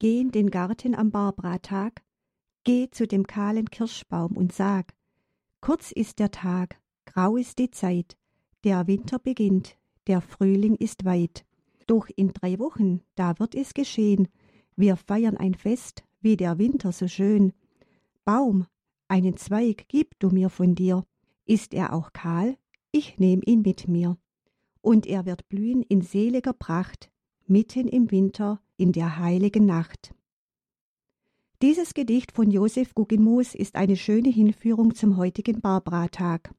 Geh in den Garten am Barbara-Tag, geh zu dem kahlen Kirschbaum und sag, kurz ist der Tag, grau ist die Zeit, der Winter beginnt, der Frühling ist weit. Doch in drei Wochen, da wird es geschehen, wir feiern ein Fest, wie der Winter so schön. Baum, einen Zweig gib du mir von dir, ist er auch kahl, ich nehm ihn mit mir. Und er wird blühen in seliger Pracht, mitten im Winter, in der heiligen Nacht. Dieses Gedicht von Josef Guggenmoos ist eine schöne Hinführung zum heutigen Barbara-Tag.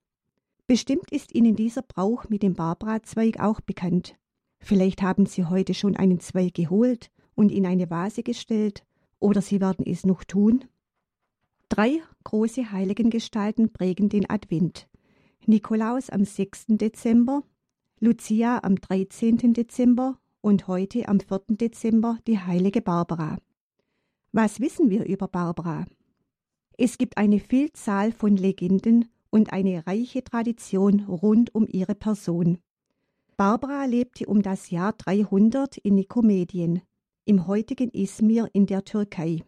Bestimmt ist Ihnen dieser Brauch mit dem Barbara-Zweig auch bekannt. Vielleicht haben Sie heute schon einen Zweig geholt und in eine Vase gestellt, oder Sie werden es noch tun. Drei große Heiligengestalten prägen den Advent. Nikolaus am 6. Dezember, Lucia am 13. Dezember und heute am 4. Dezember die heilige Barbara. Was wissen wir über Barbara? Es gibt eine Vielzahl von Legenden und eine reiche Tradition rund um ihre Person. Barbara lebte um das Jahr 300 in Nikomedien, im heutigen Izmir in der Türkei.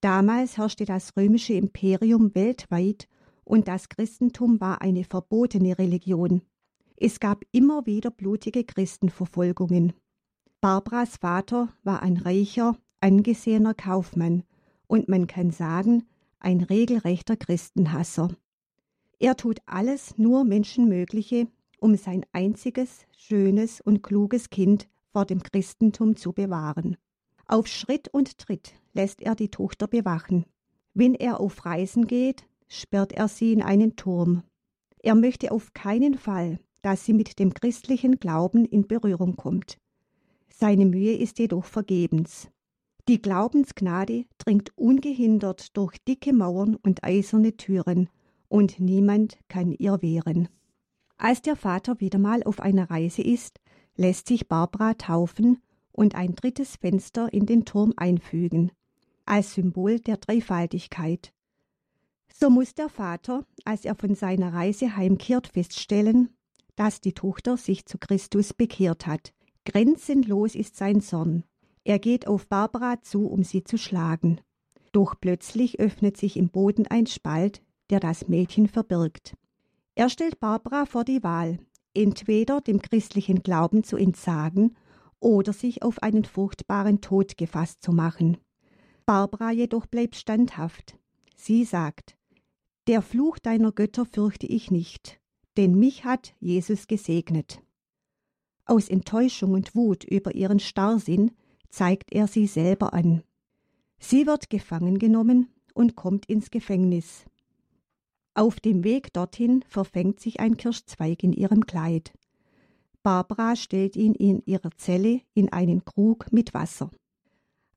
Damals herrschte das römische Imperium weltweit und das Christentum war eine verbotene Religion. Es gab immer wieder blutige Christenverfolgungen. Barbaras Vater war ein reicher, angesehener Kaufmann und man kann sagen, ein regelrechter Christenhasser. Er tut alles nur Menschenmögliche, um sein einziges, schönes und kluges Kind vor dem Christentum zu bewahren. Auf Schritt und Tritt lässt er die Tochter bewachen. Wenn er auf Reisen geht, sperrt er sie in einen Turm. Er möchte auf keinen Fall, dass sie mit dem christlichen Glauben in Berührung kommt. Seine Mühe ist jedoch vergebens. Die Glaubensgnade dringt ungehindert durch dicke Mauern und eiserne Türen, und niemand kann ihr wehren. Als der Vater wieder mal auf einer Reise ist, lässt sich Barbara taufen und ein drittes Fenster in den Turm einfügen, als Symbol der Dreifaltigkeit. So muss der Vater, als er von seiner Reise heimkehrt, feststellen, dass die Tochter sich zu Christus bekehrt hat. Grenzenlos ist sein Zorn. Er geht auf Barbara zu, um sie zu schlagen. Doch plötzlich öffnet sich im Boden ein Spalt, der das Mädchen verbirgt. Er stellt Barbara vor die Wahl, entweder dem christlichen Glauben zu entsagen oder sich auf einen furchtbaren Tod gefasst zu machen. Barbara jedoch bleibt standhaft. Sie sagt, Der Fluch deiner Götter fürchte ich nicht, denn mich hat Jesus gesegnet. Aus Enttäuschung und Wut über ihren Starrsinn zeigt er sie selber an. Sie wird gefangen genommen und kommt ins Gefängnis. Auf dem Weg dorthin verfängt sich ein Kirschzweig in ihrem Kleid. Barbara stellt ihn in ihrer Zelle in einen Krug mit Wasser.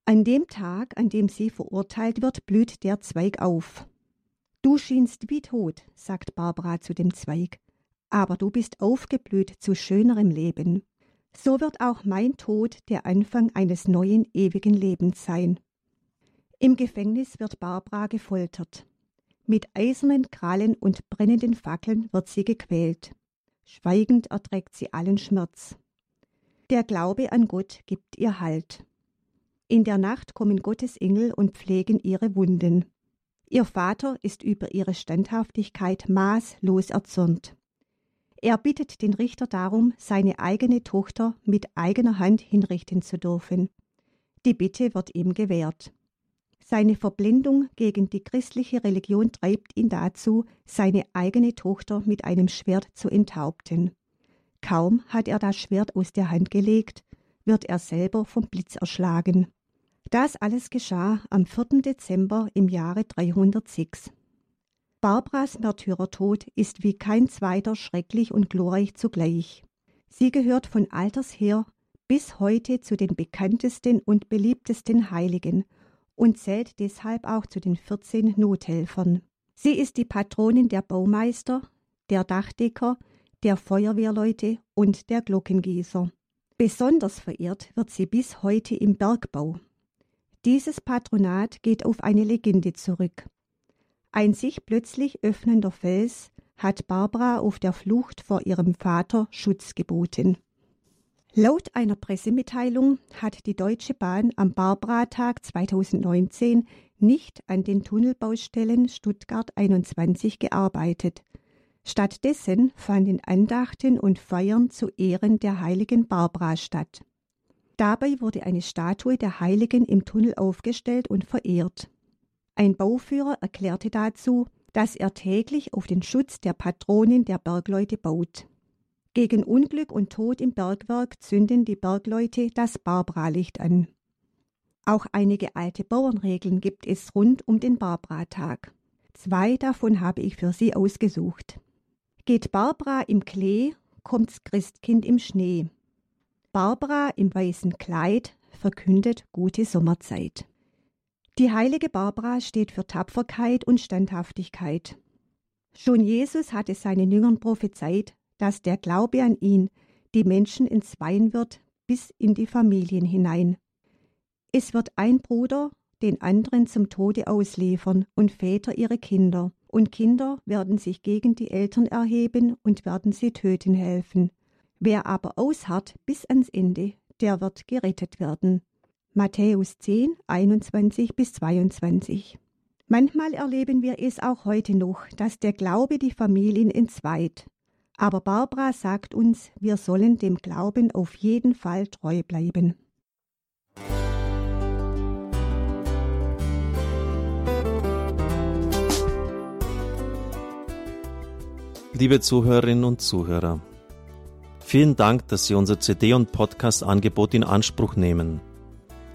An dem Tag, an dem sie verurteilt wird, blüht der Zweig auf. Du schienst wie tot, sagt Barbara zu dem Zweig aber du bist aufgeblüht zu schönerem Leben. So wird auch mein Tod der Anfang eines neuen ewigen Lebens sein. Im Gefängnis wird Barbara gefoltert. Mit eisernen Krallen und brennenden Fackeln wird sie gequält. Schweigend erträgt sie allen Schmerz. Der Glaube an Gott gibt ihr Halt. In der Nacht kommen Gottes Engel und pflegen ihre Wunden. Ihr Vater ist über ihre Standhaftigkeit maßlos erzürnt. Er bittet den Richter darum, seine eigene Tochter mit eigener Hand hinrichten zu dürfen. Die Bitte wird ihm gewährt. Seine Verblendung gegen die christliche Religion treibt ihn dazu, seine eigene Tochter mit einem Schwert zu enthaupten. Kaum hat er das Schwert aus der Hand gelegt, wird er selber vom Blitz erschlagen. Das alles geschah am 4. Dezember im Jahre 306. Barbaras Märtyrertod ist wie kein zweiter schrecklich und glorreich zugleich. Sie gehört von alters her bis heute zu den bekanntesten und beliebtesten Heiligen und zählt deshalb auch zu den 14 Nothelfern. Sie ist die Patronin der Baumeister, der Dachdecker, der Feuerwehrleute und der Glockengießer. Besonders verehrt wird sie bis heute im Bergbau. Dieses Patronat geht auf eine Legende zurück. Ein sich plötzlich öffnender Fels hat Barbara auf der Flucht vor ihrem Vater Schutz geboten. Laut einer Pressemitteilung hat die Deutsche Bahn am Barbara-Tag 2019 nicht an den Tunnelbaustellen Stuttgart 21 gearbeitet. Stattdessen fanden Andachten und Feiern zu Ehren der heiligen Barbara statt. Dabei wurde eine Statue der Heiligen im Tunnel aufgestellt und verehrt. Ein Bauführer erklärte dazu, dass er täglich auf den Schutz der Patronin der Bergleute baut. Gegen Unglück und Tod im Bergwerk zünden die Bergleute das Barbara-Licht an. Auch einige alte Bauernregeln gibt es rund um den Barbara-Tag. Zwei davon habe ich für Sie ausgesucht. Geht Barbara im Klee, kommt's Christkind im Schnee. Barbara im weißen Kleid verkündet gute Sommerzeit. Die heilige Barbara steht für Tapferkeit und Standhaftigkeit. Schon Jesus hatte seinen Jüngern prophezeit, dass der Glaube an ihn die Menschen entzweien wird bis in die Familien hinein. Es wird ein Bruder den anderen zum Tode ausliefern und Väter ihre Kinder, und Kinder werden sich gegen die Eltern erheben und werden sie töten helfen. Wer aber ausharrt bis ans Ende, der wird gerettet werden. Matthäus 10, 21 bis 22. Manchmal erleben wir es auch heute noch, dass der Glaube die Familien entzweit. Aber Barbara sagt uns, wir sollen dem Glauben auf jeden Fall treu bleiben. Liebe Zuhörerinnen und Zuhörer, vielen Dank, dass Sie unser CD- und Podcast-Angebot in Anspruch nehmen.